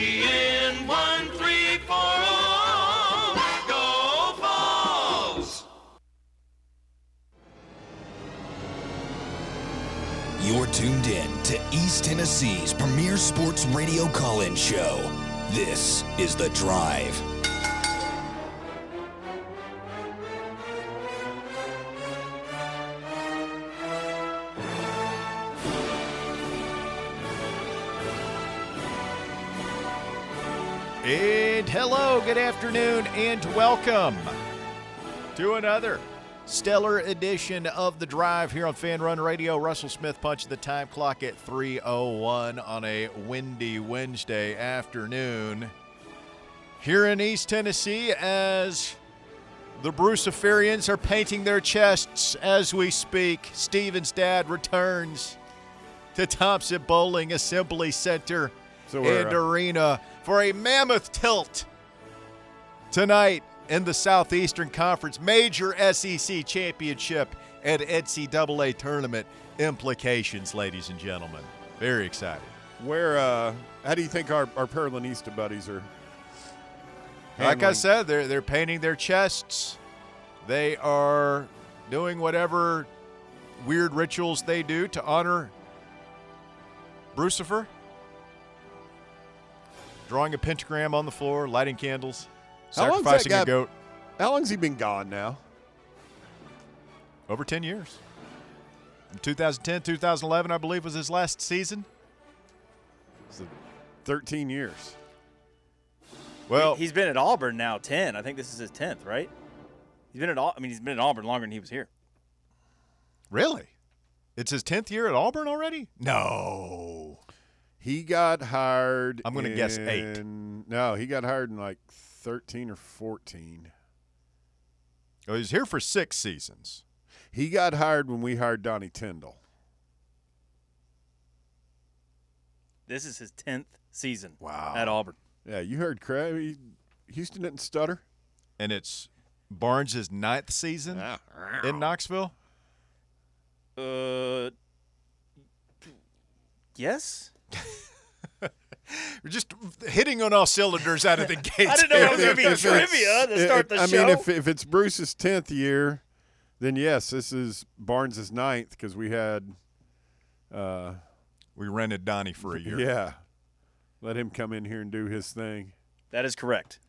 SGN 1340. Go Vols! You're tuned in to East Tennessee's premier sports radio call in show. This is The Drive. Hello, good afternoon, and welcome to another stellar edition of the Drive here on Fan Run Radio. Russell Smith punching the time clock at 3:01 on a windy Wednesday afternoon here in East Tennessee as the Bruciferians are painting their chests as we speak. Steven's dad returns to Thompson-Boling Assembly Center So and uh, Arena for a mammoth tilt tonight in the Southeastern Conference major SEC championship and NCAA tournament implications, ladies and gentlemen. Very excited. Where, uh, how do you think our, our Pearlandista buddies are? Like I said, they're they're painting their chests. They are doing whatever weird rituals they do to honor Brucifer. Drawing a pentagram on the floor, lighting candles, How long's that sacrificing a goat. How long's he been gone now? Over 10 years. In 2010, 2011, I believe, was his last season. It's 13 years. Well, he's been at Auburn now 10. I think this is his 10th, right? He's been at Au- I mean he's been at Auburn longer than he was here. really? It's his 10th year at Auburn already? No. He got hired. I'm gonna guess eight. No, he got hired in like 13 or 14. Oh, he's here for six seasons. He got hired when we hired Donnie Tyndall. This is his 10th season Wow. at Auburn. Yeah, you heard Craig. He- Houston didn't stutter. And it's Barnes' ninth season in Knoxville. Uh Yes? We're just hitting on all cylinders out of the gate. I didn't know it was gonna be trivia to start the I show. I mean, if, if it's Bruce's 10th year, then yes, this is Barnes' ninth because we had, uh, We rented Donnie for a year. yeah, let him come in here and do his thing. that is correct.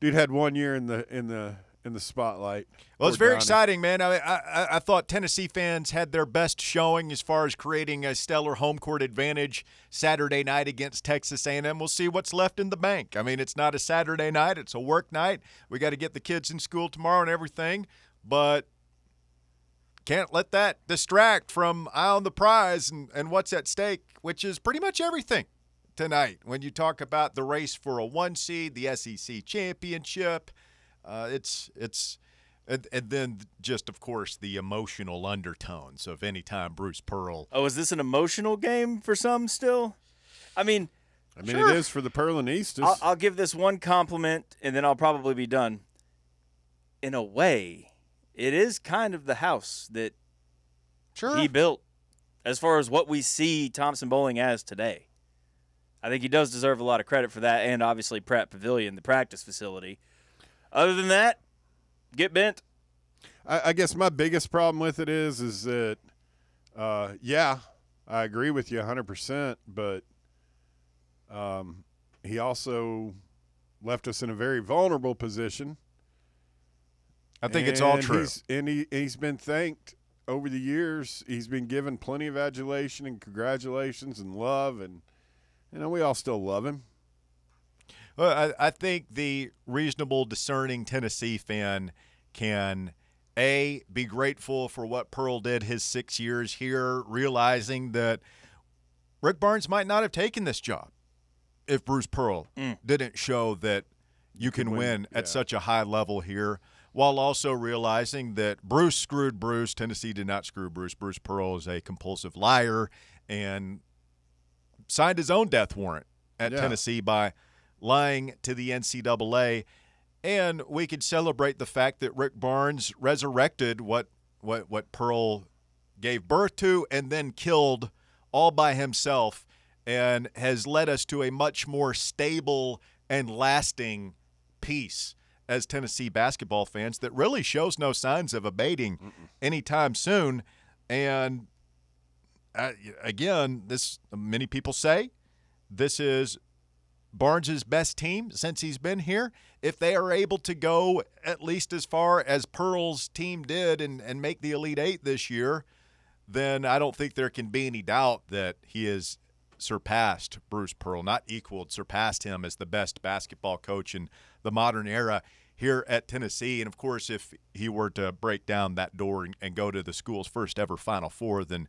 Dude had one year in the in the in the spotlight. Well, it's very Donnie. exciting, man. I, I I thought Tennessee fans had their best showing as far as creating a stellar home court advantage Saturday night against Texas A&M. We'll see what's left in the bank. I mean, it's not a Saturday night; it's a work night. We got to get the kids in school tomorrow and everything, but can't let that distract from eye on the prize and, and what's at stake, which is pretty much everything tonight. When you talk about the race for a one seed, the SEC championship, uh, it's it's and, and then just of course the emotional undertones of any time Bruce Pearl. Oh, is this an emotional game for some still? I mean, I mean, it is for the Pearlandistas. I'll, I'll give this one compliment and then I'll probably be done. In a way, it is kind of the house that Sure. he built as far as what we see Thompson-Boling as today. I think he does deserve a lot of credit for that and obviously Pratt Pavilion, the practice facility. Other than that, get bent. I, I guess my biggest problem with it is, is that, uh, yeah, I agree with you 100%, but um, he also left us in a very vulnerable position. I think it's all true. He's, and he, he's been thanked over the years. He's been given plenty of adulation and congratulations and love, and you know we all still love him. Well, I, I think the reasonable, discerning Tennessee fan can a be grateful for what Pearl did his six years here, realizing that Rick Barnes might not have taken this job if Bruce Pearl mm. didn't show that you can win, win at yeah. such a high level here. While also realizing that Bruce screwed Bruce, Tennessee did not screw Bruce. Bruce Pearl is a compulsive liar and signed his own death warrant at Yeah. Tennessee by lying to the NCAA. And we could celebrate the fact that Rick Barnes resurrected what what what Pearl gave birth to and then killed all by himself and has led us to a much more stable and lasting peace as Tennessee basketball fans that really shows no signs of abating anytime soon. And uh, again, this many people say this is Barnes's best team since he's been here. If they are able to go at least as far as Pearl's team did and, and make the Elite Eight this year, then I don't think there can be any doubt that he has surpassed Bruce Pearl, not equaled, surpassed him as the best basketball coach in the modern era here at Tennessee. And of course, if he were to break down that door and, and go to the school's first ever Final Four, then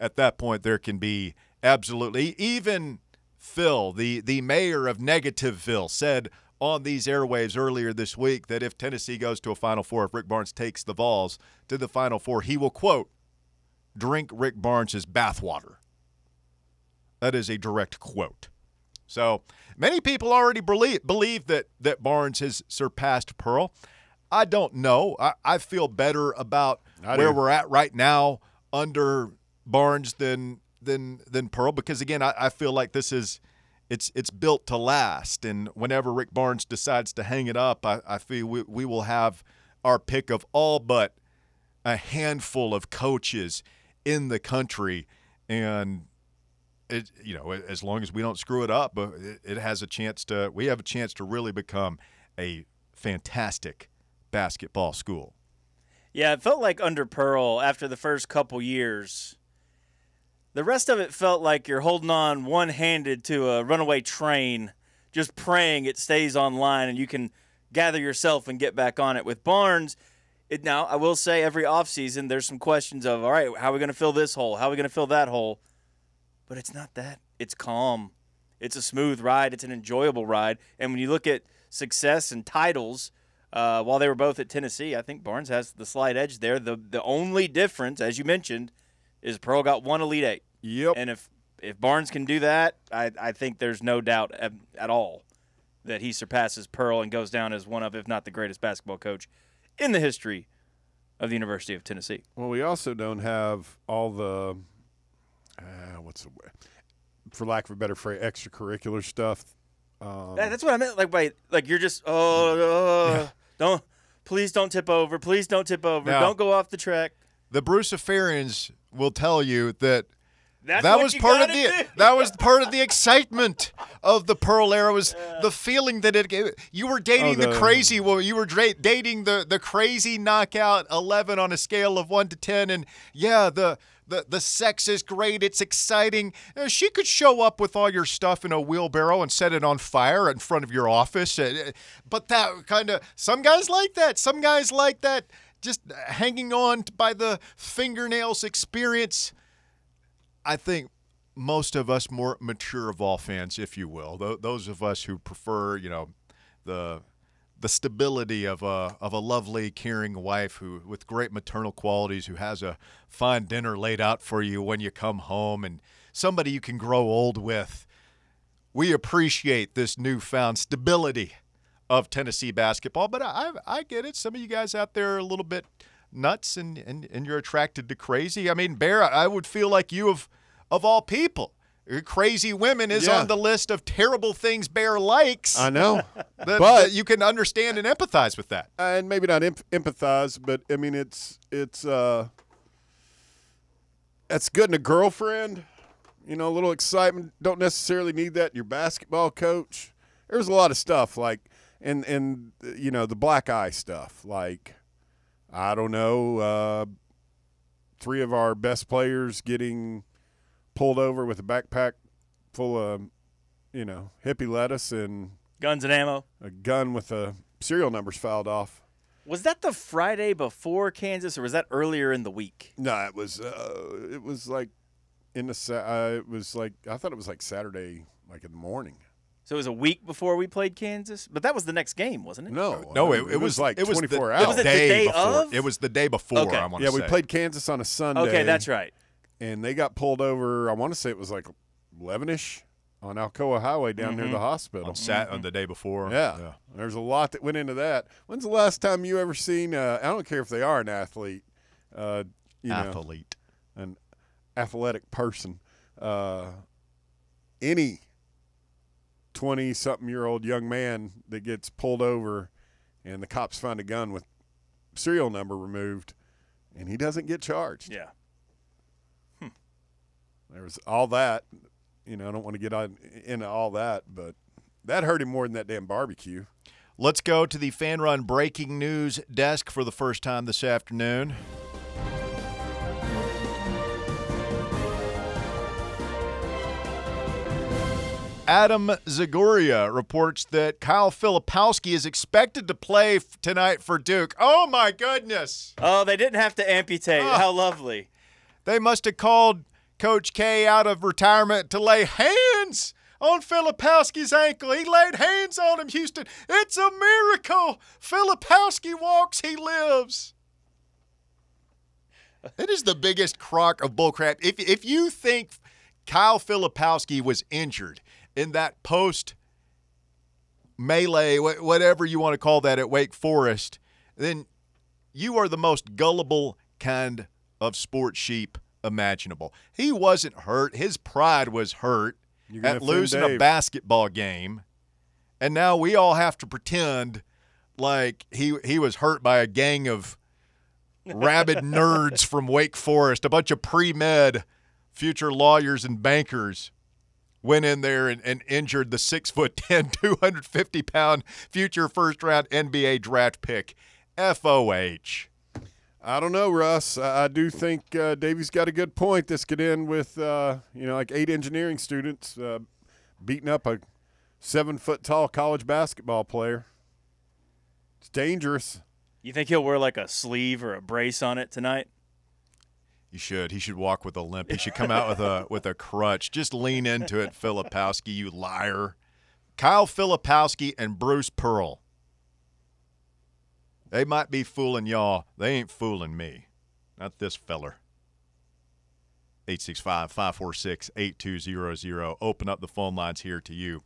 at that point there can be absolutely even Phil, the the mayor of Negativeville, said on these airwaves earlier this week that if Tennessee goes to a Final Four, if Rick Barnes takes the Vols to the Final Four, he will quote drink Rick Barnes's bathwater. That is a direct quote. So many people already believe believe that that Barnes has surpassed Pearl. I don't know. I, I feel better about I where do. we're at right now under Barnes than than than Pearl because again I, I feel like this is it's it's built to last and whenever Rick Barnes decides to hang it up I, I feel we, we will have our pick of all but a handful of coaches in the country and it you know as long as we don't screw it up but it, it has a chance to we have a chance to really become a fantastic basketball school Yeah, it felt like under Pearl after the first couple years. The rest of it felt like you're holding on one handed to a runaway train, just praying it stays on line and you can gather yourself and get back on it. With Barnes, it now I will say every offseason there's some questions of all right, how are we gonna fill this hole? How are we gonna fill that hole? But it's not that. It's calm. It's a smooth ride. It's an enjoyable ride. And when you look at success and titles, uh, while they were both at Tennessee, I think Barnes has the slight edge there. The the only difference, as you mentioned, is Pearl got one Elite Eight. Yep. And if if Barnes can do that, I, I think there's no doubt at, at all that he surpasses Pearl and goes down as one of, if not the greatest basketball coach in the history of the University of Tennessee. Well, we also don't have all the uh, what's the way, for lack of a better phrase, extracurricular stuff. Um, That- that's what I meant. Like, wait, like you're just oh, uh, don't please don't tip over. Please don't tip over. Now- don't go off the track. the Bruce Bruciferians will tell you that That's that was part of the do. that was part of the excitement of the Pearl era was the feeling that it gave. You were dating Oh, the, the- crazy woman. You were dra- dating the the crazy knockout eleven on a scale of one to ten, and yeah, the. The, the sex is great. It's exciting. Uh, she could show up with all your stuff in a wheelbarrow and set it on fire in front of your office. Uh, But that kind of, some guys like that. Some guys like that just hanging on by the fingernails experience. I think most of us more mature Vol fans, if you will, th- those of us who prefer, you know, the the stability of a of a lovely, caring wife who with great maternal qualities, who has a fine dinner laid out for you when you come home, and somebody you can grow old with. We appreciate this newfound stability of Tennessee basketball, but I I get it. Some of you guys out there are a little bit nuts and, and, and you're attracted to crazy. I mean, Bear, I would feel like you of of all people. Crazy women is Yeah. on the list of terrible things Bear likes. I know, that, but you can understand and empathize with that. and maybe not emp- empathize, but I mean it's it's uh that's good in a girlfriend. You know, a little excitement. Don't necessarily need that in your basketball coach. There's a lot of stuff like and and you know the black eye stuff. Like I don't know, uh, three of our best players getting pulled over with a backpack full of you know hippie lettuce and Guns and ammo. a gun with a serial numbers filed off. Was that the Friday before Kansas, or was that earlier in the week? No, it was uh, it was like in the uh, it was like I thought it was like Saturday, like in the morning. So it was a week before we played Kansas, but that was the next game, wasn't it? No, No, it, it, was like it was 24 the, hours. Was the day day before. of? It was the day before. Okay. I want yeah, to we say. played Kansas on a Sunday. Okay, that's right. And they got pulled over. I want to say it was like eleven ish on Alcoa Highway down near the hospital. on sat on the day before. Yeah. there's a lot that went into that. When's the last time you ever seen? Uh, I don't care if they are an athlete, uh, you know, athlete. an athletic person. Uh, any 20 something year old young man that gets pulled over and the cops find a gun with serial number removed and he doesn't get charged. Yeah. Hmm. There was all that. You know, I don't want to get on into all that, but that hurt him more than that damn barbecue. Let's go to the fan run breaking news desk for the first time this afternoon. Adam Zagoria reports that Kyle Filipowski is expected to play f- tonight for Duke. Oh my goodness! Oh, they didn't have to amputate. Oh. How lovely. They must have called Coach K out of retirement to lay hands on Filipowski's ankle. He laid hands on him, Houston. It's a miracle. Filipowski walks, he lives. It is the biggest crock of bullcrap. If if you think Kyle Filipowski was injured in that post melee, wh- whatever you want to call that at Wake Forest, then you are the most gullible kind of sports sheep imaginable. He wasn't hurt. His pride was hurt at losing a basketball game. And now we all have to pretend like he he was hurt by a gang of rabid nerds from Wake Forest, a bunch of pre-med future lawyers and bankers went in there and, and injured the six foot 10, 250 pound future first round NBA draft pick. FOH. I don't know, Russ. I, I do think uh, Davey's got a good point. This could end with, uh, you know, like eight engineering students uh, beating up a seven foot tall college basketball player. It's dangerous. You think he'll wear like a sleeve or a brace on it tonight? He should. He should walk with a limp. He should come out with a with a crutch. Just lean into it, Filipowski, you liar. Kyle Filipowski and Bruce Pearl. They might be fooling y'all. They ain't fooling me. Not this feller. 865-546-8200. Open up the phone lines here to you.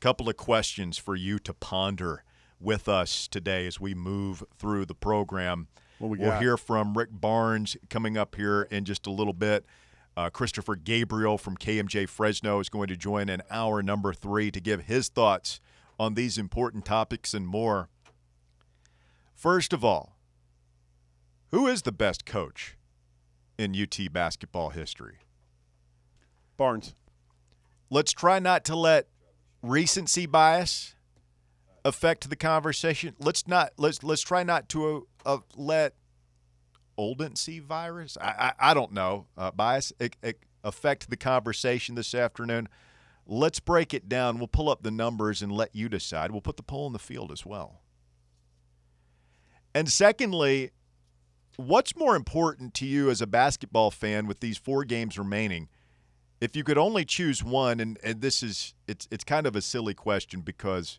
Couple of questions for you to ponder with us today as we move through the program. What we We'll got? hear from Rick Barnes coming up here in just a little bit. Uh, Christopher Gabriel from KMJ Fresno is going to join in hour number three to give his thoughts on these important topics and more. First of all, who is the best coach in UT basketball history? Barnes. Let's try not to let recency bias affect the conversation. Let's not let's let's try not to uh, let oldency virus. I I, I don't know uh, bias it, it affect the conversation this afternoon. Let's break it down. We'll pull up the numbers and let you decide. We'll put the poll in the field as well. And secondly, what's more important to you as a basketball fan with these four games remaining? If you could only choose one, and, and this is it's it's kind of a silly question because,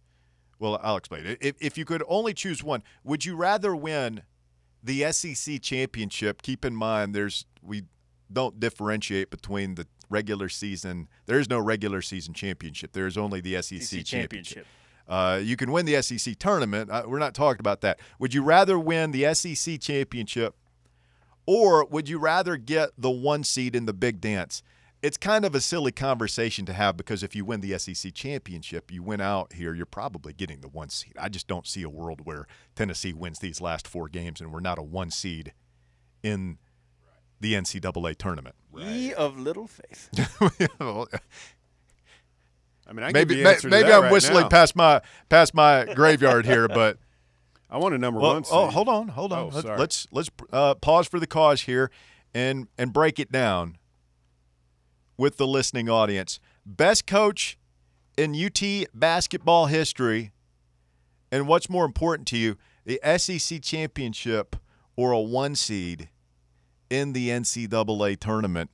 well, I'll explain it. If, if you could only choose one, would you rather win the SEC championship? Keep in mind, there's we don't differentiate between the regular season. There is no regular season championship. There is only the SEC, SEC championship. championship. Uh, you can win the SEC tournament. Uh, we're not talking about that. Would you rather win the SEC championship or would you rather get the one seed in the big dance? It's kind of a silly conversation to have because if you win the SEC championship, you win out here, you're probably getting the one seed. I just don't see a world where Tennessee wins these last four games and we're not a one seed in the NCAA tournament. Ye of little faith. I mean, I maybe the may- answer to maybe that I'm right whistling now. past my past my graveyard here, but I want a number Well, one. oh, hold on, hold on. Oh, Let- sorry. let's let's uh, pause for the cause here, and and break it down with the listening audience. Best coach in UT basketball history, and what's more important to you, the SEC championship or a one seed in the NCAA tournament?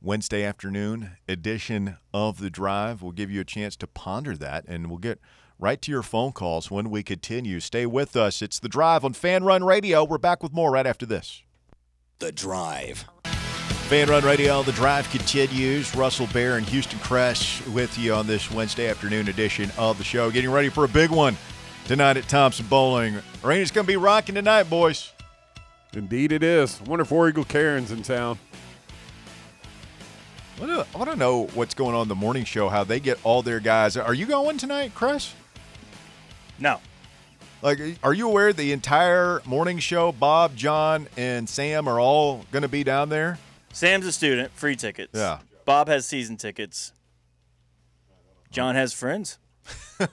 Wednesday afternoon edition of The Drive. We'll give you a chance to ponder that, and we'll get right to your phone calls when we continue. Stay with us. It's The Drive on Fan Run Radio. We're back with more right after this. The Drive. Fan Run Radio, The Drive continues. Russell Bear and Houston Cress with you on this Wednesday afternoon edition of the show. Getting ready for a big one tonight at Thompson-Boling. Raina's going to be rocking tonight, boys. Indeed, it is. I wonder if War Eagle Karen's in town. I wanna- I want to know what's going on in the morning show, how they get all their guys. Are you going tonight, Chris? No. Like, are you aware the entire morning show, Bob, John, and Sam are all going to be down there? Sam's a student, free tickets. Yeah. Bob has season tickets. John has friends.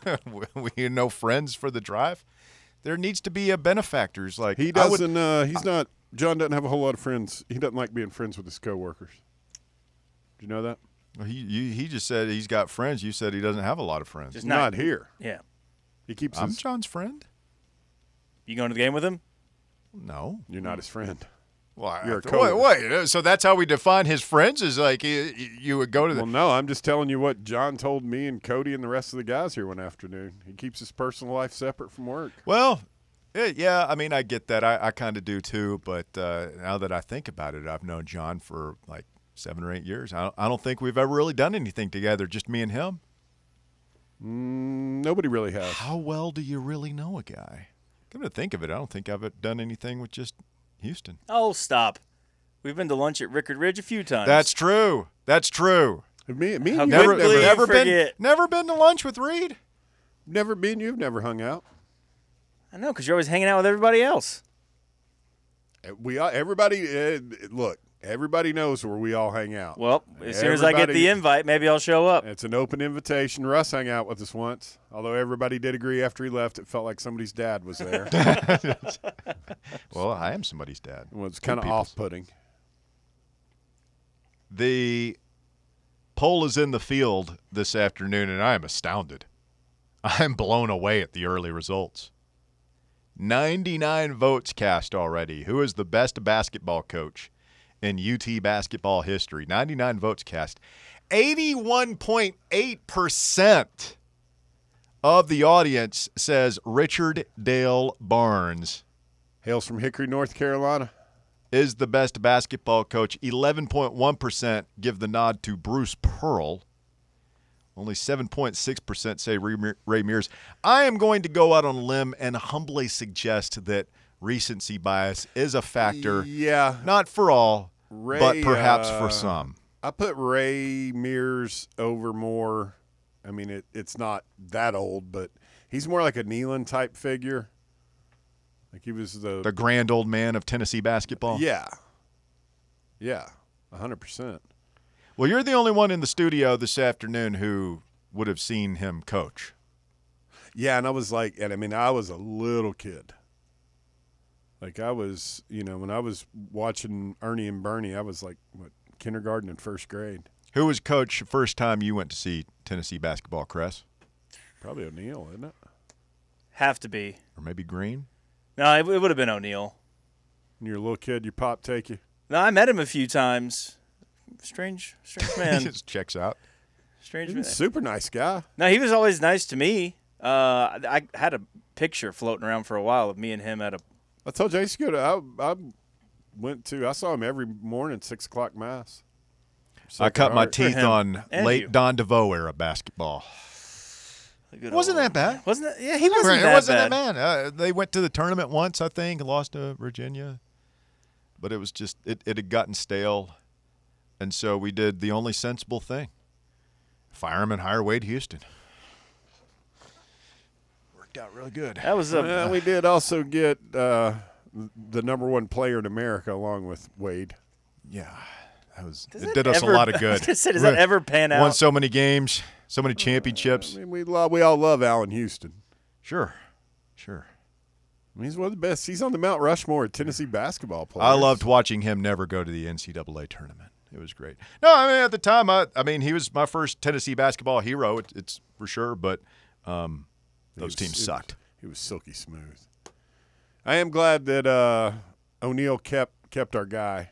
we no friends for the drive. There needs to be a benefactors. Like He doesn't. uh, he's not. John doesn't have a whole lot of friends. He doesn't like being friends with his coworkers. Do you know that? he you, he just said he's got friends. You said he doesn't have a lot of friends. Just not, not, here. Yeah. He keeps I'm his. John's friend. You going to the game with him? No. You're not his friend. Well, You're a wait, wait. uh, So that's how we define his friends? Is like you, you would go to the. Well, no, I'm just telling you what John told me and Cody and the rest of the guys here one afternoon. He keeps his personal life separate from work. Well, yeah, I mean, I get that. I, I kind of do too. But uh, now that I think about it, I've known John for like seven or eight years. I don't, I don't think we've ever really done anything together, just me and him. Mm, nobody really has. How well do you really know a guy? Come to think of it, I don't think I've done anything with just Houston. Oh, stop. We've been to lunch at Rickard Ridge a few times. That's true. That's true. Me, me and you Never, have never, never been, never been to lunch with Reed. never been. You've never hung out. I know, because you're always hanging out with everybody else. Uh, We all, everybody. Uh, look, everybody knows where we all hang out. Well, as soon as I get the invite, maybe I'll show up. It's an open invitation. Russ hung out with us once, although everybody did agree after he left, it felt like somebody's dad was there. Well, I am somebody's dad. Well, it's kind of off-putting. The poll is in the field this afternoon, and I am astounded. I'm blown away at the early results. 99 votes cast already. Who is the best basketball coach in UT basketball history? 99 votes cast. 81.8% of the audience says Richard Dale Barnes Hails from Hickory, North Carolina. is the best basketball coach. 11.1% give the nod to Bruce Pearl. Only 7.6% say Ray Mears. I am going to go out on a limb and humbly suggest that recency bias is a factor, Yeah, not for all, Ray, but perhaps uh, for some. I put Ray Mears over more. I mean, it, it's not that old, but he's more like a Neyland type figure. Like he was the, The grand old man of Tennessee basketball. yeah, yeah, hundred percent. Well, you're the only one in the studio this afternoon who would have seen him coach. Yeah, and I was like, and I mean, I was a little kid. Like I was, you know, when I was watching Ernie and Bernie, I was like, what, kindergarten and first grade. Who was coach first time you went to see Tennessee basketball, Cress? Probably O'Neill, isn't it? Have to be. Or maybe Green? No, it, it would have been O'Neill. When you're a little kid, your pop take you. No, I met him a few times. Strange, strange he man. just checks out. strange He's man. a super nice guy. No, he was always nice to me. Uh, I, I had a picture floating around for a while of me and him at a. I told you I used to go to. I, I went to. I saw him every morning, six o'clock mass. I cut my teeth on And late you. Don DeVoe era basketball. a good Wasn't old- that bad? Wasn't that? Yeah, he wasn't Right, that it wasn't bad. that bad. Uh, they went to the tournament once, I think, and lost to Virginia. But it was just it, it had gotten stale, and so we did the only sensible thing: fire him and hire Wade Houston. Worked out really good. That was a. Well, we did also get uh, the number one player in America along with Wade. Yeah, that was Does it. that Did us ever- a lot of I was good. gonna say, does that ever pan out? Won so many games, so many championships. I mean, we love. We all love Allan Houston. Sure, sure. I mean, he's one of the best. He's on the Mount Rushmore of Tennessee basketball players. I loved watching him never go to the NCAA tournament. It was great. No, I mean at the time, I, I mean he was my first Tennessee basketball hero. It, it's for sure, but um, He those was- teams he- sucked. He was silky smooth. I am glad that uh, O'Neill kept kept our guy,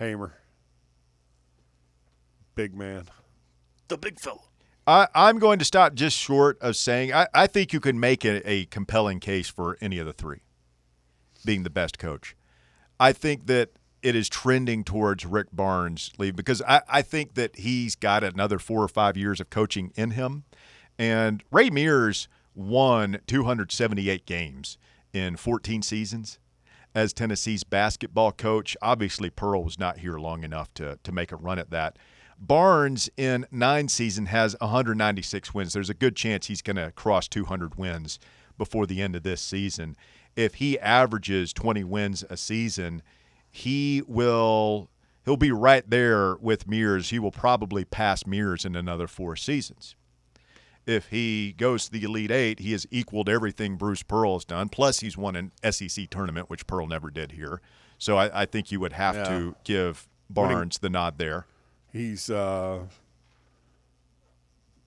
Hamer. Big man. the big fella. I, I'm going to stop just short of saying I, I think you can make a, a compelling case for any of the three being the best coach. I think that it is trending towards Rick Barnes leave because I, I think that he's got another four or five years of coaching in him. And Ray Mears won 278 games in 14 seasons. as Tennessee's basketball coach. Obviously, Pearl was not here long enough to to make a run at that. Barnes in nine season has 196 wins. There's a good chance he's going to cross 200 wins before the end of this season. If he averages 20 wins a season, he will he'll be right there with Mears. He will probably pass Mears in another four seasons. If he goes to the Elite Eight, he has equaled everything Bruce Pearl has done. Plus, he's won an SEC tournament, which Pearl never did here. So I, I think you would have Yeah. to give Barnes the nod there. He's uh,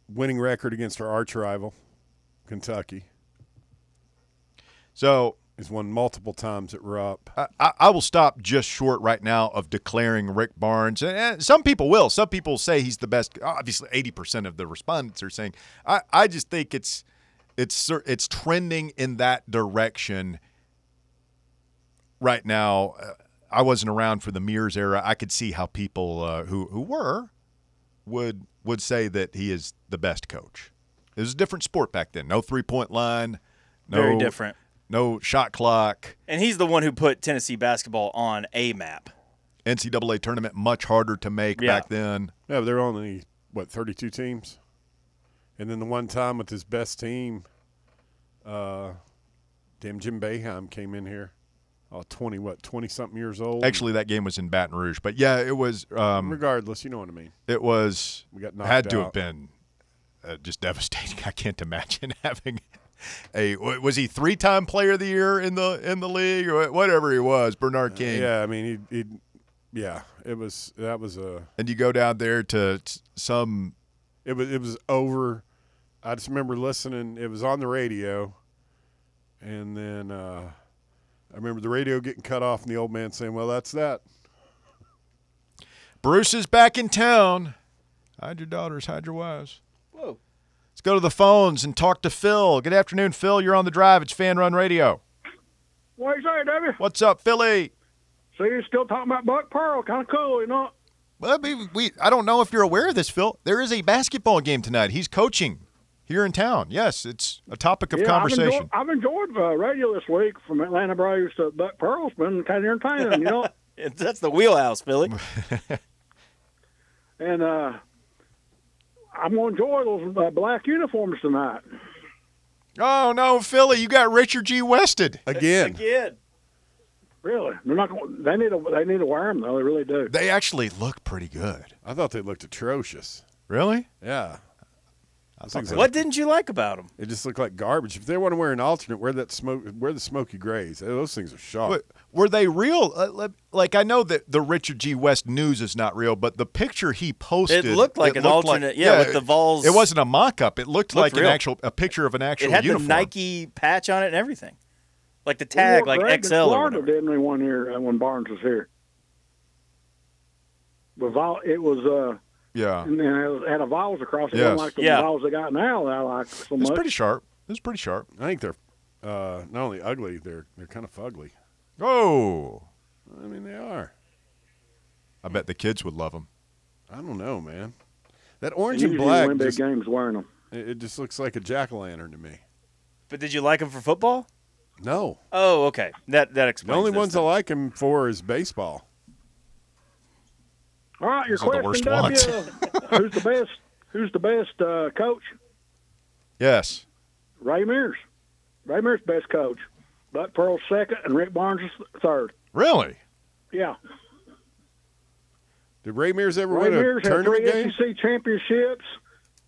winning record against our arch rival, Kentucky. So He's won multiple times at Rupp. I- I, I will stop just short right now of declaring Rick Barnes. And- And some people will. Some people say he's the best. Obviously, eighty percent of the respondents are saying. I, I just think it's it's it's trending in that direction right now. Uh, I wasn't around for the Mears era. I could see how people uh, who who were would would say that he is the best coach. It was a different sport back then. No three point line. No, Very different. No shot clock. And he's the one who put Tennessee basketball on a map. NCAA tournament much harder to make Yeah. back then. Yeah, but there were only what thirty-two teams, and then the one time with his best team, uh, damn Jim Boeheim came in here, oh, 20 what twenty something years old. Actually, that game was in Baton Rouge, but yeah, it was. Um, regardless, you know what I mean. it was. We got knocked had to out. have been uh, just devastating. I can't imagine having a. Was he three-time Player of the Year in the in the league or whatever he was? Bernard King. Yeah, I mean he, he, yeah, it was that was a And you go down there to t- some. it was it was over. I just remember listening. It was on the radio, and then uh, I remember the radio getting cut off, and the old man saying, "Well, that's that." Bruce is back in town. Hide your daughters, hide your wives. Whoa. Let's go to the phones and talk to Phil. Good afternoon, Phil. You're on the drive. It's Fan Run Radio. What you say, Debbie? What's up, Philly? So you're still talking about Buck Pearl? Kind of cool, you know? Well, we, we, I don't know if you're aware of this, Phil. There is a basketball game tonight. He's coaching here in town. Yes, it's a topic of yeah, conversation. I've enjoyed, I've enjoyed uh, radio this week from Atlanta Braves to Buck Pearl's been kind of entertaining, you know? That's the wheelhouse, Philly. and uh, I'm going to enjoy those uh, black uniforms tonight. Oh no, Philly, you got Richard G. Wested. Again, Again. Really, they're not going. They need to. They need to wear them though. They really do. They actually look pretty good. I thought they looked atrocious. Really? Yeah, Those things What didn't you like about them? It just looked like garbage. If they want to wear an alternate, wear that smoke, wear the smoky grays. Those things are sharp. But were they real? Uh, like I know that the Richard G. West news is not real, but the picture he posted It looked like an alternate- yeah, with the Vols- It wasn't a mock-up. It looked, Looked like real. an actual a picture of an actual It had uniform. the Nike patch on it and everything. Like the tag, We wore like Greg XL or Florida, whatever. didn't we? One year uh, when Barnes was here. With vol- it was uh, Yeah, and then it had a Vols across it, Yes. wasn't like the Yeah. Vols they got now. That I like so much. it's pretty sharp. It's pretty sharp. I think they're uh, not only ugly, they're they're kind of fugly. Oh, I mean, they are. I bet the kids would love them. I don't know, man. That orange Usually and black, win big just, games wearing them. it it just looks like a jack o' lantern to me. But did you like him for football? No, Oh, okay. That that explains. the explains. only this ones I like him for is baseball. All right, your Those are the question, W. who's the best? Who's the best uh, coach? Yes. Ray Mears. Ray Mears best coach. Buck Pearl's second, and Rick Barnes is third. Really? Yeah, Did Ray Mears ever Ray win a Mears had tournament three game? SEC championships.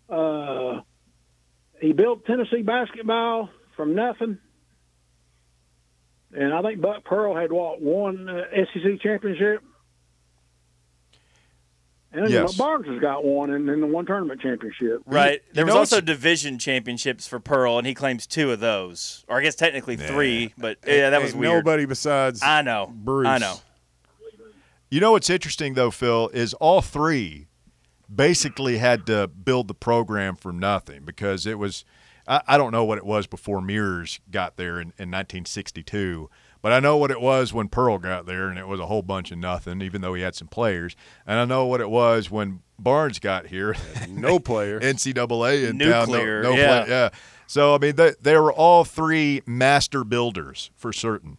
Uh, he built Tennessee basketball from nothing, and I think Buck Pearl had what one uh, SEC championship. And Yes. Barnes has got one, and then the one tournament championship. Right. You There was also division championships for Pearl, and he claims two of those, or I guess technically three. But yeah, that was Ain't weird. Nobody besides I know. Bruce. I know. You know what's interesting though, Phil, is all three basically had to build the program from nothing because it was I, I don't know what it was before Mears got there in, in 1962, but I know what it was when Pearl got there, and it was a whole bunch of nothing, even though he had some players. And I know what it was when Barnes got here, no player. NCAA in Nuclear, town. No, no yeah. play- yeah. So I mean, they, they were all three master builders for certain.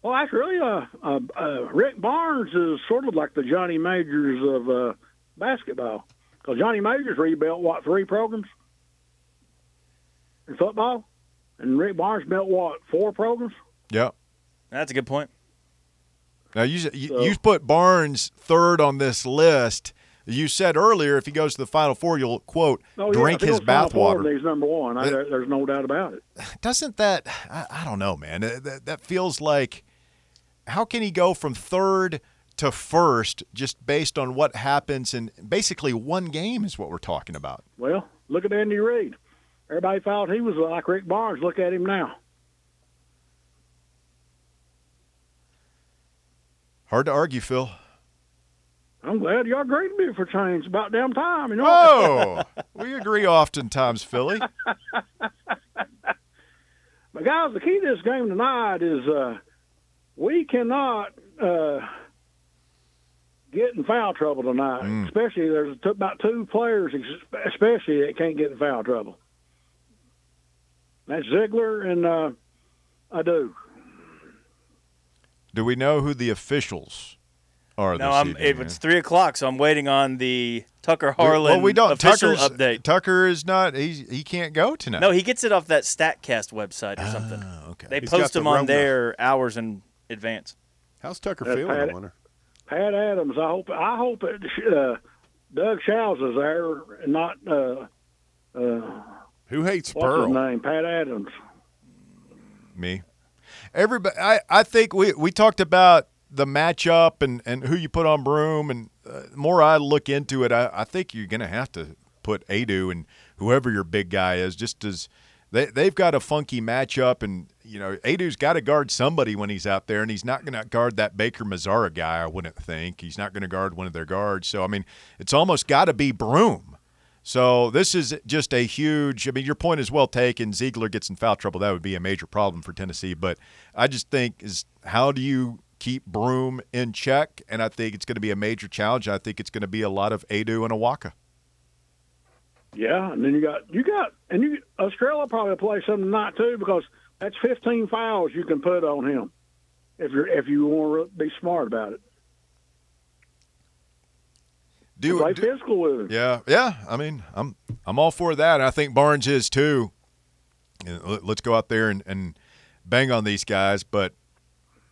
Well, actually, uh, uh, uh, Rick Barnes is sort of like the Johnny Majors of uh, basketball. Because Johnny Majors rebuilt, what, three programs in football? And Rick Barnes built, what, four programs? Yeah. That's a good point. Now you you, So- you put Barnes third on this list. You said earlier if he goes to the Final Four, you'll quote Oh, yeah, drink his goes Final bathwater. He's number one. I, there's no doubt about it. Doesn't that? I, I don't know, man. That, that feels like how can he go from third to first just based on what happens in basically one game is what we're talking about. Well, look at Andy Reid. Everybody thought he was like Rick Barnes. Look at him now. Hard to argue, Phil. I'm glad y'all agreed with me for change. About damn time, you know. Oh, we agree oftentimes, Philly. But guys, the key to this game tonight is uh, we cannot uh, get in foul trouble tonight. Mm. Especially there's about two players, especially that can't get in foul trouble. That's Zeigler and uh, I do. Do we know who the officials are No, this I'm. evening? It, man? it's three o'clock, so I'm waiting on the Tucker We- Harlan well, we don't. official Tucker's, update. Tucker is not. He he can't go tonight. No, he gets it off that Statcast website or something. Oh, okay. They He's got post the them on Rona. there hours in advance. How's Tucker Uh, feeling? Pat- I wonder. Pat Adams. I hope. I hope it, uh, Doug Shows is there, and not uh, uh, Who hates what's Pearl? his name? Pat Adams. me. Everybody, I, I think we, we talked about the matchup and, and who you put on Broome, and uh, the more I look into it, I, I think you're going to have to put Aidoo and whoever your big guy is, just as they they've got a funky matchup, and you know Aidoo's got to guard somebody when he's out there, and he's not going to guard that Baker-Mazara guy. I wouldn't think he's not going to guard one of their guards. So I mean, it's almost got to be Broome. So this is just a huge. I mean, your point is well taken. Zeigler gets in foul trouble. That would be a major problem for Tennessee. But I just think is how do you keep Broome in check? And I think it's going to be a major challenge. I think it's going to be a lot of Aidoo and Awaka. Yeah, and then you got you got and you Australia probably play some tonight too because that's 15 fouls you can put on him if you're if you want to be smart about it. Do, play do- physical with him. yeah, yeah. I mean, I'm I'm all for that. I think Barnes is too. Let- Let's go out there and, and bang on these guys, but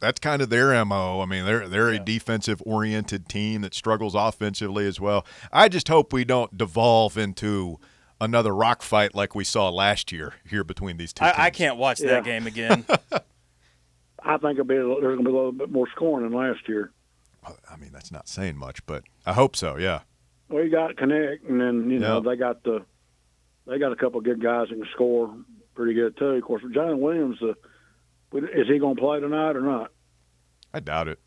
that's kind of their mo. I mean, they're they're a defensive oriented team that struggles offensively as well. I just hope we don't devolve into another rock fight like we saw last year here between these two. I, I can't watch Yeah. that game again. I think it'll be a, there's going to be a little bit more scoring than last year. I mean, that's not saying much, but I hope so. Yeah. Well, you got Connect, and then you know Yeah. they got the they got a couple of good guys that can score pretty good too. Of course, John Williams, uh, is he going to play tonight or not? I doubt it.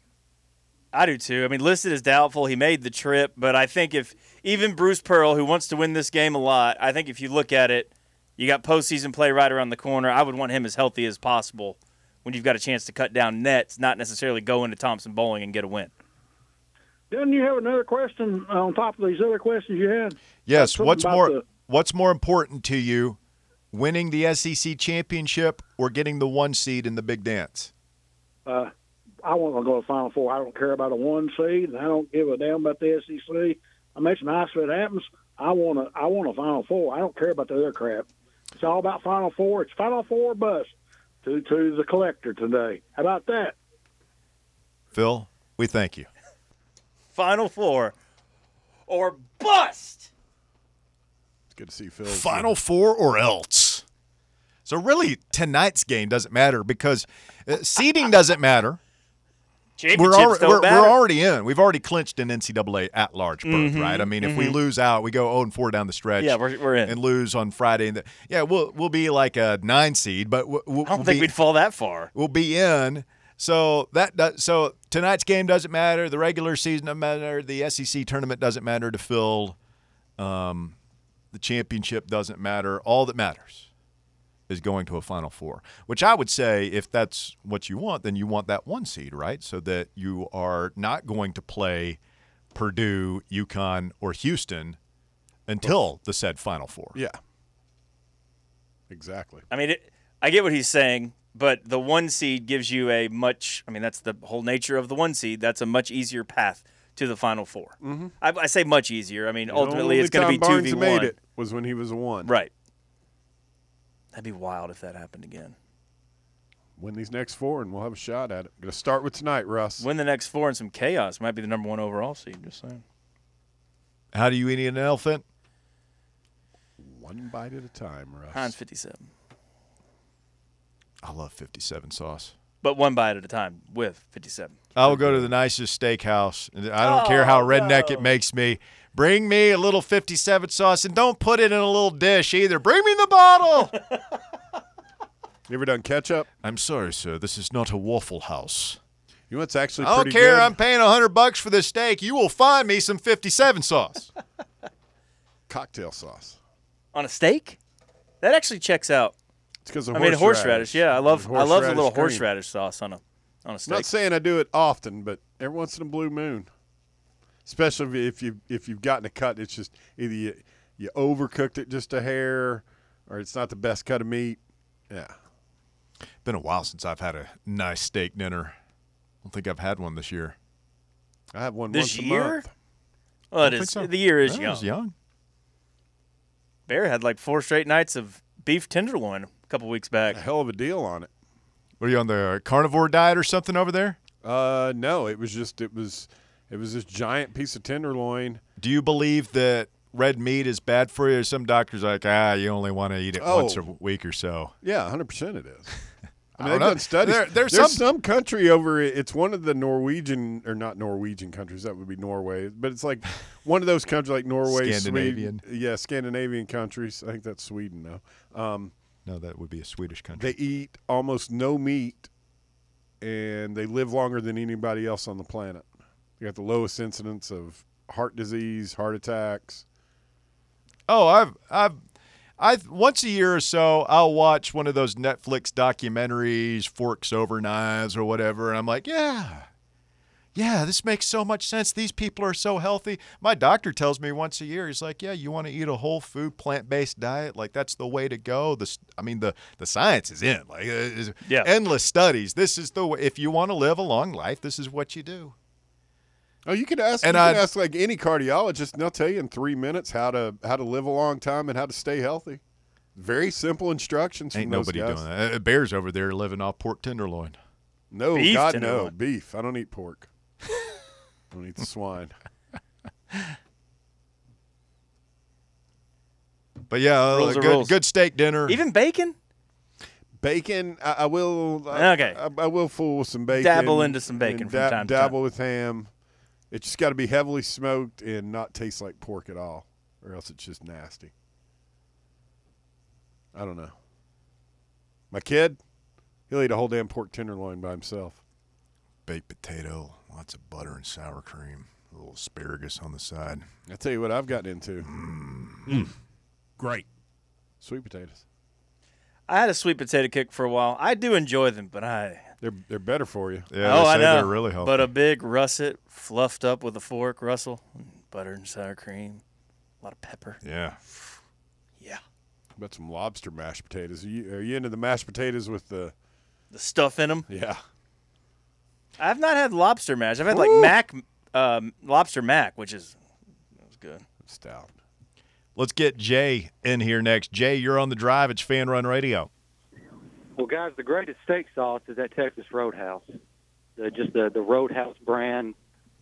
I do too. I mean, listed as doubtful. He made the trip, but I think if even Bruce Pearl, who wants to win this game a lot, I think if you look at it, you got postseason play right around the corner. I would want him as healthy as possible when you've got a chance to cut down nets, not necessarily go into Thompson-Boling and get a win. Didn't you have another question on top of these other questions you had? Yes. What's more the- What's more important to you, winning the SEC championship or getting the one seed in the big dance? Uh, I want to go to the Final Four. I don't care about a one seed, and I don't give a damn about the SEC. I mean, it's nice if it happens. I want to. I want a Final Four. I don't care about the other crap. It's all about Final Four. It's Final Four bus to to the collector today. How about that? Phil, we thank you. Final four or bust. It's good to see Phil. Final four or else. So really, tonight's game doesn't matter because uh, seeding doesn't matter. We're, Championships already, we're, we're already in. We've already clinched an NCAA at large berth, Mhm, right? I mean, if we mhm. lose out, we go 0 and 4 down the stretch. Yeah, we're, we're in. and lose on Friday. And the, yeah, we'll we'll be like a nine seed, but we'll, we'll, I don't we'll think be, we'd fall that far. we'll be in. So that does, so tonight's game doesn't matter. The regular season doesn't matter. The SEC tournament doesn't matter to Phil. Um, the championship doesn't matter. All that matters is going to a Final Four, which I would say, if that's what you want, then you want that one seed, right? So that you are not going to play Purdue, UConn, or Houston until the said Final Four. Yeah. Exactly. I mean, it, I get what he's saying. But the one seed gives you a much. I mean, that's the whole nature of the one seed. That's a much easier path to the final 4 Mm-hmm. I, I say much easier. I mean, The ultimately, it's going to be two Barnes v one. it was when he was a one. Right. That'd be wild if that happened again. Win these next four, and we'll have a shot at it. Gonna start with tonight, Russ. Win the next four and some chaos. Might be the number one overall seed. Just saying. How do you eat an elephant? One bite at a time, Russ. Heinz 57. I love 57 sauce. But one bite at a time with 57. I will go to the nicest steakhouse. and I don't care how oh, redneck it makes me. Bring me a little 57 sauce and don't put it in a little dish either. Bring me the bottle. You ever done ketchup? I'm sorry, sir. This is not a Waffle House. You know what's actually I don't care. good? I'm paying 100 bucks for this steak. You will find me some 57 sauce. cocktail sauce. On a steak? That actually checks out. It's because of I mean, horseradish. Yeah, I love I love the little green. horseradish sauce on a on a steak. Not saying I do it often, but every once in a blue moon, especially if you if you've gotten a cut, it's just either you you overcooked it just a hair, or it's not the best cut of meat. Yeah, Been a while since I've had a nice steak dinner. I don't think I've had one this year. I have one This once year? a month. well, it Don't is. think so. The year is I young. was young. Bear had like four straight nights of beef tenderloin a couple weeks back. A hell of a deal on it. Were you on the carnivore diet or something over there? Uh, no, it was just it was it was this giant piece of tenderloin. Do you believe that red meat is bad for you? Some doctors are like, ah, you only want to eat it once a Oh. week or so. Yeah, hundred percent it is. I I mean, don't they've know. done studies. There- there's there's some- some country over. It's one of the Norwegian or not Norwegian countries. That would be Norway, but it's like one of those countries like Norway, Scandinavian. Sweden. Yeah, Scandinavian countries. I think that's Sweden though. Um, No, that would be a Swedish country. they eat almost no meat, and they live longer than anybody else on the planet. They got the lowest incidence of heart disease, heart attacks. Oh, I've I've I once a year or so I'll watch one of those Netflix documentaries, Forks Over Knives or whatever, and I'm like, yeah. Yeah, this makes so much sense. These people are so healthy. My doctor tells me once a year, he's like, "Yeah, you want to eat a whole food, plant-based diet. Like that's the way to go." The, I mean, the the science is in. Like, uh, Yeah. endless studies. This is the way. If you want to live a long life, this is what you do. Oh, you could ask. And you can I'd- ask like any cardiologist, and they'll tell you in three minutes how to how to live a long time and how to stay healthy. Very simple instructions. Ain't from those nobody guys. doing that. Uh, Bears over there living off pork tenderloin. No, Beef God, no beef. I don't eat pork. I don't eat the swine. But yeah, uh, Rules a are good, rules. good steak dinner. Even bacon? Bacon, I, I will. I, Okay. I, I will fool with some bacon. Dabble into some bacon and from time to time. Dabble with ham. It's just got to be heavily smoked and not taste like pork at all, or else it's just nasty. I don't know. My kid, he'll eat a whole damn pork tenderloin by himself. baked potato, lots of butter and sour cream, a little asparagus on the side. I tell you what, I've gotten into mm. hmm. Great. sweet potatoes. I had a sweet potato kick for a while. I do enjoy them, but I They're they're better for you. Yeah, oh they I say know. they're really healthy. But a big russet fluffed up with a fork, Russell, butter and sour cream, a lot of pepper. yeah, Yeah, How about some lobster mashed potatoes? Are you, are you into the mashed potatoes with the? the stuff in them. Yeah. I've not had lobster mash. I've had like Woo. mac, um, lobster mac, which is that was good. Stout. let's get Jay in here next. Jay, you're on the drive. It's Fan Run Radio. Well, guys, the greatest steak sauce is at Texas Roadhouse. The, just the the Roadhouse brand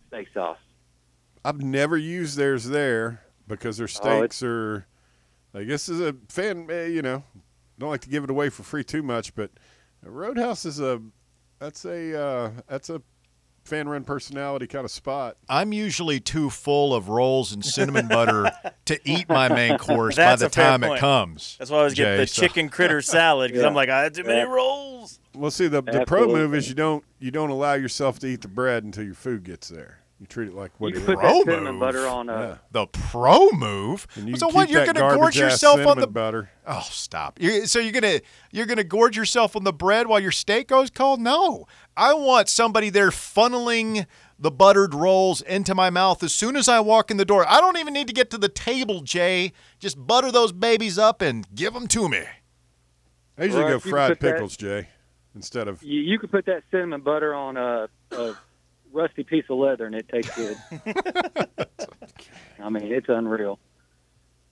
steak sauce. I've never used theirs there because their Oh, steaks are. I guess is a fan, eh, you know. Don't like to give it away for free too much, but Roadhouse is a. That's a uh, that's a fan run personality kind of spot. I'm usually too full of rolls and cinnamon butter to eat my main course by the a fair time it comes. That's why I always get Jay, the so- chicken critter salad because I'm like I had too many Yeah. rolls. Well, see the the pro move is you don't you don't allow yourself to eat the bread until your food gets there. You treat it like what You it can is. put that cinnamon move. butter on. Uh, Yeah. The pro move. So what? You're gonna gorge yourself on the butter. Oh, stop! You, so you're gonna you're gonna gorge yourself on the bread while your steak goes cold? No, I want somebody there funneling the buttered rolls into my mouth as soon as I walk in the door. I don't even need to get to the table, Jay. Just butter those babies up and give them to me. I usually Right, go fried put that- pickles, Jay. instead of You, you could put that cinnamon butter on a, a rusty piece of leather and it tastes good. I mean, it's unreal.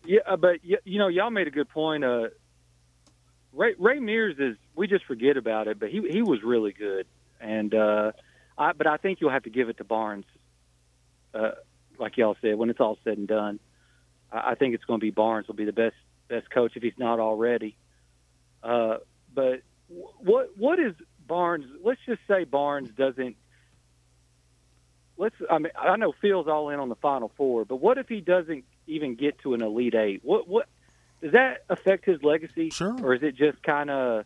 Yeah, uh, but you know, y'all made a good point. Uh, Ray, Ray Mears is we just forget about it, but he he was really good, and uh, I but I think you'll have to give it to Barnes. Uh, like y'all said, when it's all said and done, I, I think it's going to be Barnes will be the best best coach if he's not already. Uh, but wh- what what is Barnes? Let's just say Barnes doesn't. Let's. I mean, I know Phil's all in on the Final Four, but what if he doesn't even get to an Elite Eight? What what does that affect his legacy? Sure. Or is it just kind of?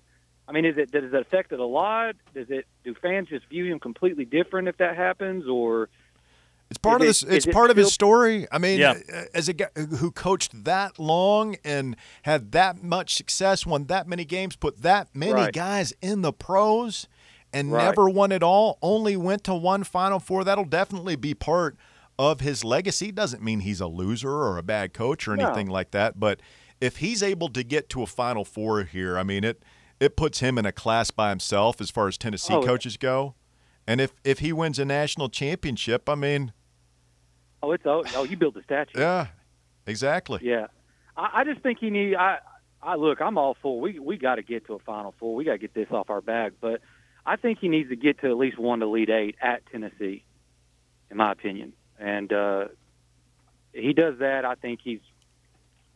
I mean, is it does it affect it a lot? Does it do fans just view him completely different if that happens, or It's part Is of it- this. It's is it part of his story. I mean, Yeah. uh, as a guy who coached that long and had that much success, won that many games, put that many Right. guys in the pros, and Right. never won it all. Only went to one Final Four. That'll definitely be part of his legacy. Doesn't mean he's a loser or a bad coach or No. anything like that. But if he's able to get to a Final Four here, I mean it. It puts him in a class by himself as far as Tennessee Oh, coaches go. And if if he wins a national championship, I mean. oh, it's oh, oh you build the statue. Yeah, exactly. Yeah, I, I just think he need. I, I look. I'm all for. We we got to get to a Final Four. We got to get this off our back. But I think he needs to get to at least one to lead eight at Tennessee, in my opinion. And uh, he does that. I think he's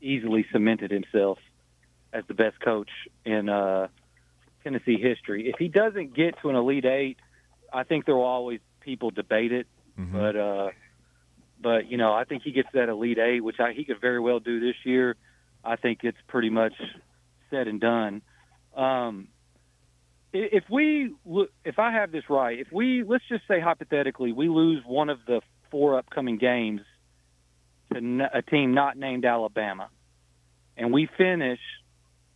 easily cemented himself as the best coach in uh, Tennessee history. If he doesn't get to an Elite Eight, I think there will always people debate it. Mm-hmm. But uh, but you know, I think he gets that Elite Eight, which I, he could very well do this year. I think it's pretty much said and done. Um, if we if I have this right, if we let's just say hypothetically we lose one of the four upcoming games to a team not named Alabama, and we finish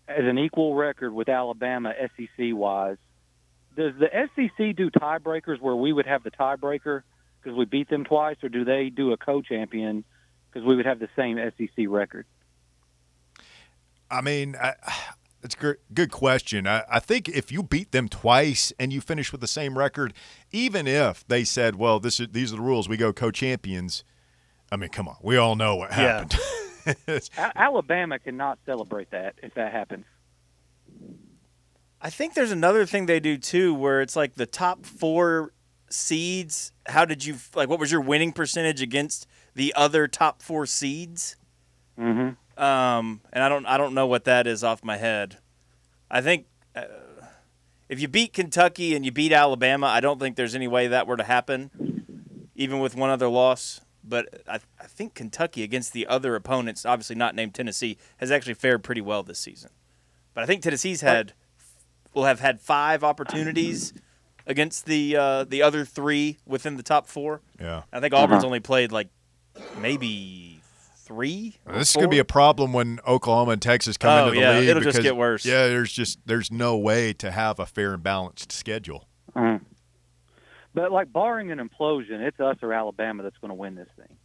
as an equal record with Alabama SEC wise, does the SEC do tiebreakers where we would have the tiebreaker because we beat them twice, or do they do a co-champion because we would have the same SEC record? I mean, I, it's a good, good question. I, I think if you beat them twice and you finish with the same record, even if they said, "Well, this is these are the rules, we go co-champions," I mean, come on, we all know what happened. It's- A- Alabama cannot celebrate that if that happens. I think there's another thing they do too, where it's like the top four seeds. How did you like? What was your winning percentage against the other top four seeds? Mm-hmm. Um, and I don't, I don't know what that is off my head. I think uh, if you beat Kentucky and you beat Alabama, I don't think there's any way that were to happen, even with one other loss. But I, I think Kentucky against the other opponents, obviously not named Tennessee, has actually fared pretty well this season. But I think Tennessee's had will have had five opportunities against the uh, the other three within the top four. yeah, I think Auburn's only played like maybe three. or this is going to be a problem when Oklahoma and Texas come Oh, into the yeah, league. it'll just get worse. Yeah, there's just there's no way to have a fair and balanced schedule. Mm-hmm. But like barring an implosion, it's us or Alabama that's going to win this thing.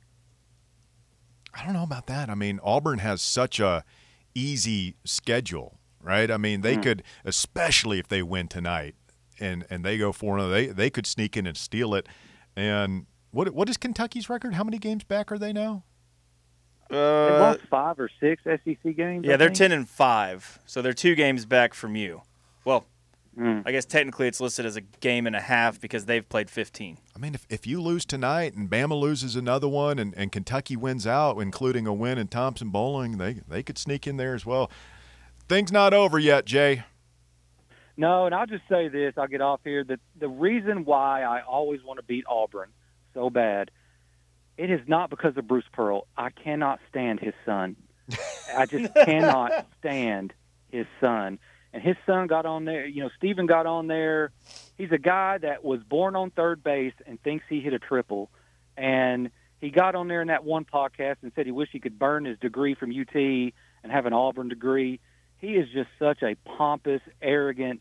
I don't know about that. I mean, Auburn has such a easy schedule, right? I mean, they could, especially if they win tonight, and and they go four zero, they they could sneak in and steal it. And what what is Kentucky's record? How many games back are they now? They Uh, lost five or six SEC games. yeah, I they're think. ten and five, so they're two games back from you. Well, Mm. I guess technically it's listed as a game and a half because they've played fifteen. I mean, if, if you lose tonight and Bama loses another one and, and Kentucky wins out, including a win in Thompson-Boling, they they could sneak in there as well. Things not over yet, Jay. No, and I'll just say this. I'll get off here. The the reason why I always want to beat Auburn so bad, it is not because of Bruce Pearl. I cannot stand his son. I just cannot stand his son. And his son got on there. You know, Steven got on there. He's a guy that was born on third base and thinks he hit a triple. And he got on there in that one podcast and said he wished he could burn his degree from UT and have an Auburn degree. He is just such a pompous, arrogant,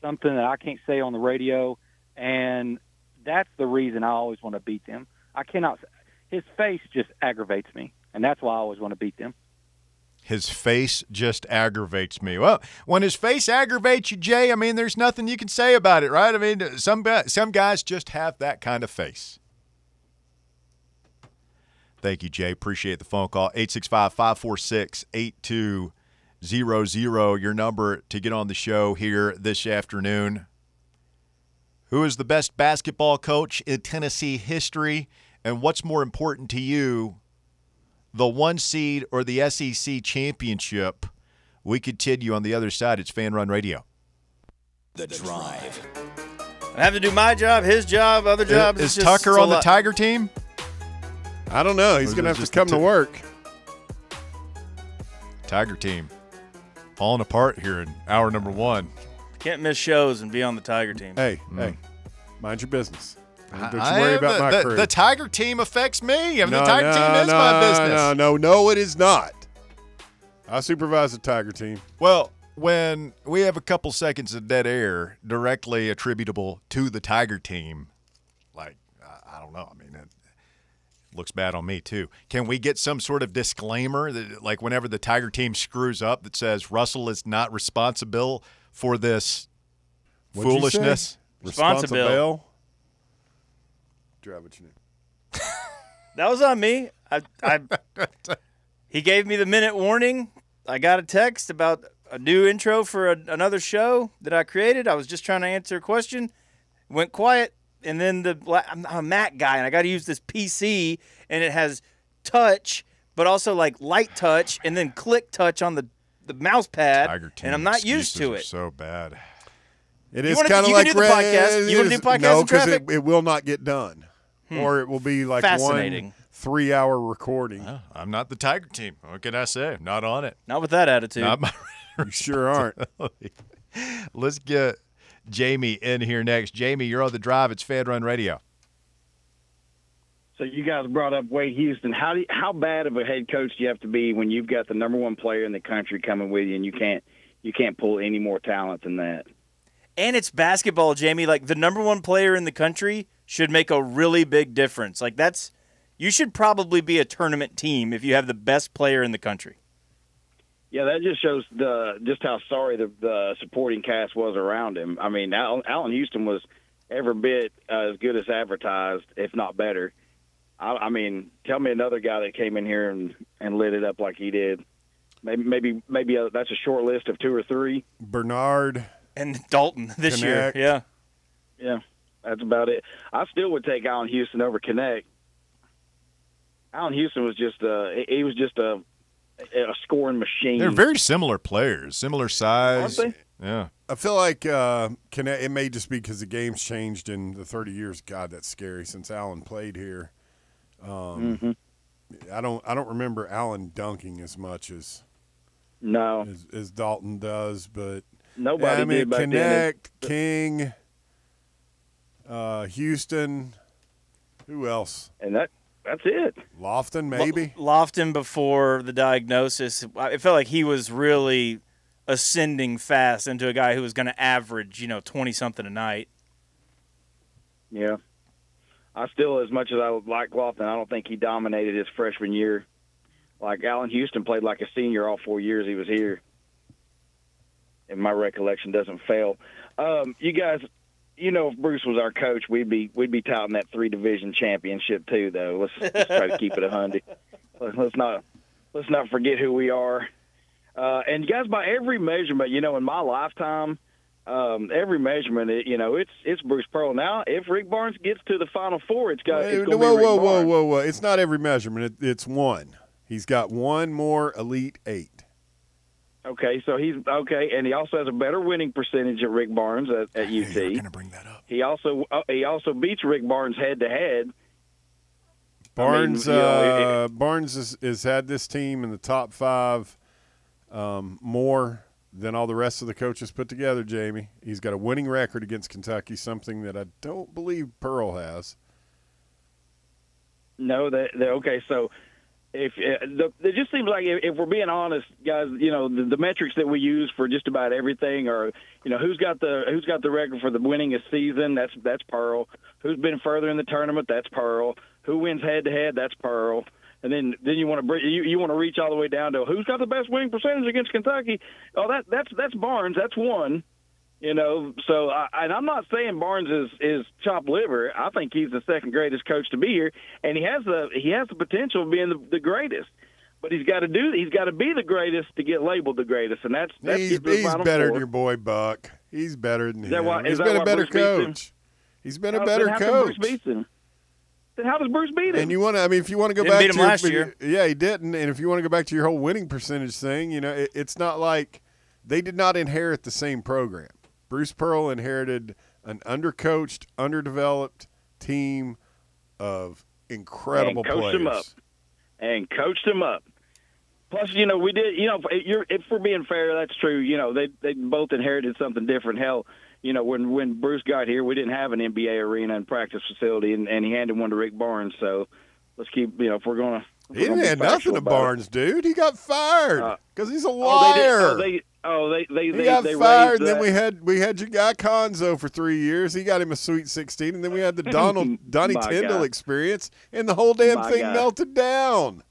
something that I can't say on the radio, and that's the reason I always want to beat them. I cannot. His face just aggravates me, and that's why I always want to beat them. His face just aggravates me. Well, when his face aggravates you, Jay, I mean, there's nothing you can say about it, right? I mean, some some guys just have that kind of face. Thank you, Jay. Appreciate the phone call. 865 546 8200, your number to get on the show here this afternoon. Who is the best basketball coach in Tennessee history? And what's more important to you, the one seed or the SEC championship? We continue on the other side. It's Fan Run Radio. The Drive. I have to do my job, his job, other jobs. Is It's just- Tucker on the lot. Tiger team? I don't know. He's going to have to come the to work. Tiger team. Falling apart here in hour number one. Can't miss shows and be on the Tiger team. Hey, hey, mm. mind your business. Don't you I- worry about the, my the, crew. the Tiger team affects me. I mean, no, the Tiger no, team is no, my business. No, no, no, it is not. I supervise the Tiger team. Well, when we have a couple seconds of dead air directly attributable to the Tiger team, like I, I don't know. I mean, it looks bad on me too. Can we get some sort of disclaimer that, like, whenever the Tiger team screws up, that says Russell is not responsible for this What'd you say? foolishness? Responsible. Responsible. Drive what you need. That was on me. I, I he gave me the minute warning. I got a text about a new intro for a, another show that I created. I was just trying to answer a question. Went quiet, and then the I'm I'm a Mac guy, and I got to use this PC, and it has touch, but also like light touch, and then click touch on the the mouse pad, and I'm not used to it. So bad. It You is kind of like do the podcast. You wanna do podcast No, traffic? it, it will not get done, Hmm. or it will be like one three-hour recording. Oh, I'm not the Tiger team. What can I say? Not on it. Not with that attitude. Not my You sure aren't. Let's get Jamie in here next. Jamie, you're on the drive. It's Fan Run Radio. So you guys brought up Wade Houston. How do you, how bad of a head coach do you have to be when you've got the number one player in the country coming with you, and you can't you can't pull any more talent than that? And it's basketball, Jamie. Like the number one player in the country should make a really big difference. Like that's you should probably be a tournament team if you have the best player in the country. Yeah, that just shows the just how sorry the, the supporting cast was around him. I mean, Allan, Allan Houston was every bit uh, as good as advertised, if not better. I, I mean, tell me another guy that came in here and, and lit it up like he did. Maybe maybe maybe a, that's a short list of two or three. Bernard. And Dalton this Knecht. year, yeah. Yeah, that's about it. I still would take Allan Houston over Knecht. Allan Houston was just uh he- he was just a a scoring machine. They're very similar players, similar size. Aren't Yeah. I feel like uh, Knecht, it may just be because the game's changed in the 30 years. God, that's scary since Allan played here. Um, Mhm. I don't I don't remember Allan dunking as much as No, as, as Dalton does, but nobody yeah, I mean did back then. Knecht, King, uh, Houston, who else? and that that's it. Lofton, maybe. Lofton before the diagnosis, it felt like he was really ascending fast into a guy who was going to average, you know, twenty something a night. Yeah. I still, as much as I like Lofton, I don't think he dominated his freshman year. Like Allan Houston played like a senior all four years he was here. And my recollection doesn't fail. Um, you guys, you know, if Bruce was our coach, we'd be we'd be touting that three division championship too. Though let's, let's try to keep it a hundred. Let's, not let's not forget who we are. Uh, and guys, by every measurement, you know, in my lifetime, um, every measurement, it, you know, it's it's Bruce Pearl. Now, if Rick Barnes gets to the Final Four, it's got Wait, it's whoa, whoa, whoa, Barnes. whoa, whoa! It's not every measurement. It, it's one. He's got one more Elite Eight. Okay, so he's okay, and he also has a better winning percentage at Rick Barnes at, at UT. going to bring that up. He also uh, he also beats Rick Barnes head to head. Barnes, you know, uh, Barnes has, has had this team in the top five um, more than all the rest of the coaches put together. Jamie, he's got a winning record against Kentucky, something that I don't believe Pearl has. No, that- okay. So if uh, the, it just seems like if, we're being honest, guys, you know the, the metrics that we use for just about everything are, you know, who's got the who's got the record for the winningest season? That's that's Pearl. Who's been further in the tournament? That's Pearl. Who wins head to head? That's Pearl. and then then you want to you, you want to reach all the way down to who's got the best winning percentage against Kentucky. Oh, that that's that's Barnes. That's one. You know, so I, and I'm not saying Barnes is is chopped liver. I think he's the second greatest coach to be here, and he has the he has the potential of being the, the greatest. But he's got to do he's got to be the greatest to get labeled the greatest, and that's that's He's, get to the he's Final better Four. than your boy Buck. He's better than Is that him. why- is he's that been a better Bruce beats him? coach. He's been a better then how come coach. Bruce beats? Then how does Bruce beat him? And you want to? I mean, if you want to go Didn't back to him your- last year. yeah, he didn't. And if you want to go back to your whole winning percentage thing, you know, it, it's not like they did not inherit the same program. Bruce Pearl inherited an undercoached, underdeveloped team of incredible And coached players. him up. and coached them up. Plus, you know, we did. You know, if, you're, if we're being fair, that's true. You know, they they both inherited something different. Hell, you know, when when Bruce got here, we didn't have an NBA arena and practice facility, and, and he handed one to Rick Barnes. So let's keep. You know, if we're gonna. If He didn't have nothing to about it. Barnes, dude. He got fired Uh, because he's a Oh, they did- liar. oh, they oh they they he they, got they fired, and then we had we had your guy Cuonzo for three years. He got him a Sweet Sixteen, and then we had the Donald Donnie My Tyndall God. experience, and the whole damn My thing God. melted down.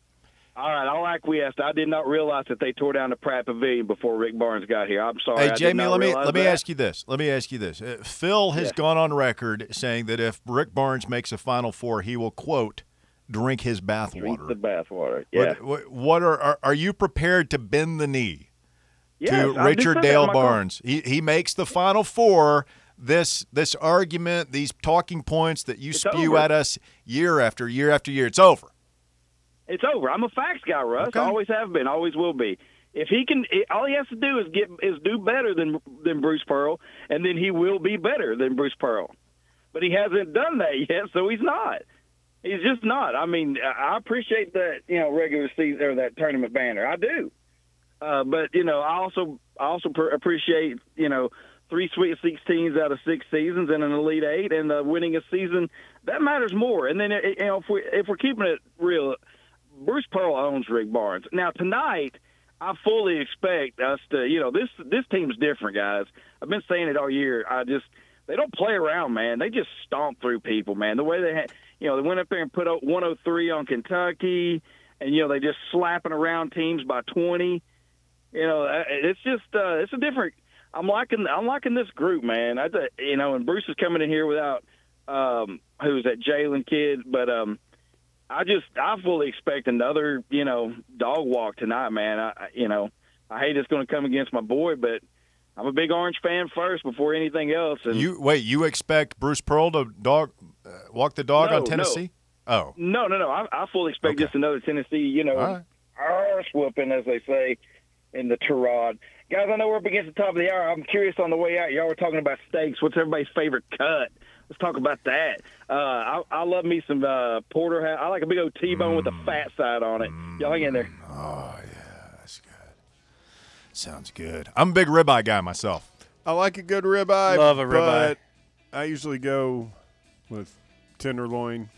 All right, I'll acquiesce. I did not realize that they tore down the Pratt Pavilion before Rick Barnes got here. I'm sorry. Hey Jamie, let me let me that. ask you this. Let me ask you this. Uh, Phil has Yeah. gone on record saying that if Rick Barnes makes a Final Four, he will quote drink his bathwater. the bathwater. Yeah. What, what, are, are are you prepared to bend the knee Yes, to I Richard said that in Dale. Barnes? He he makes the Final Four. This this argument, these talking points that you It's spew over. at us year after year after year, it's over. It's over. I'm a facts guy, Russ. Okay. Always have been. Always will be. If he can, all he has to do is get is do better than than Bruce Pearl, and then he will be better than Bruce Pearl. But he hasn't done that yet, so he's not. He's just not. I mean, I appreciate that you know regular season or that tournament banner. I do. Uh, but you know, I also I also pr- appreciate you know three Sweet Sixteens out of six seasons and an Elite Eight and uh, winning a season that matters more. And then uh, you know if we if we're keeping it real, Bruce Pearl owns Rick Barnes. Now tonight, I fully expect us to you know this this team's different, guys. I've been saying it all year. I just they don't play around, man. They just stomp through people, man. The way they had, you know, they went up there and put up 103 on Kentucky, and you know they just slapping around teams by 20 you know, uh, it's just uh, it's a different. I'm liking I'm liking this group, man. I you know, and Bruce is coming in here without um, who's that Jalen kid, but um, I just I fully expect another you know dog walk tonight, man. I- you know I hate it's going to come against my boy, but I'm a big Orange fan first before anything else. And You wait. You expect Bruce Pearl to dog uh, walk the dog No, on no. Tennessee? Oh, no, no, no. I, I fully expect Okay. just another Tennessee, you know, right. arse whooping, as they say in the Tirade. Guys, I know we're up against the top of the hour. I'm curious on the way out. Y'all were talking about steaks. What's everybody's favorite cut? Let's talk about that. Uh, I, I love me some uh, porterhouse. I like a big old T-bone with a fat side on it. Y'all hang in there. Oh yeah. Sounds good. I'm a big ribeye guy myself. I like a good ribeye. Love a ribeye. but I usually go with tenderloin.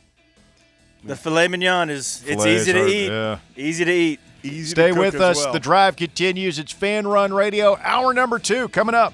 The filet mignon is it's Fillets easy to are- eat. Yeah. Easy to eat. Easy Stay to cook with as us. well. The drive continues. It's Fan Run Radio, hour number two coming up.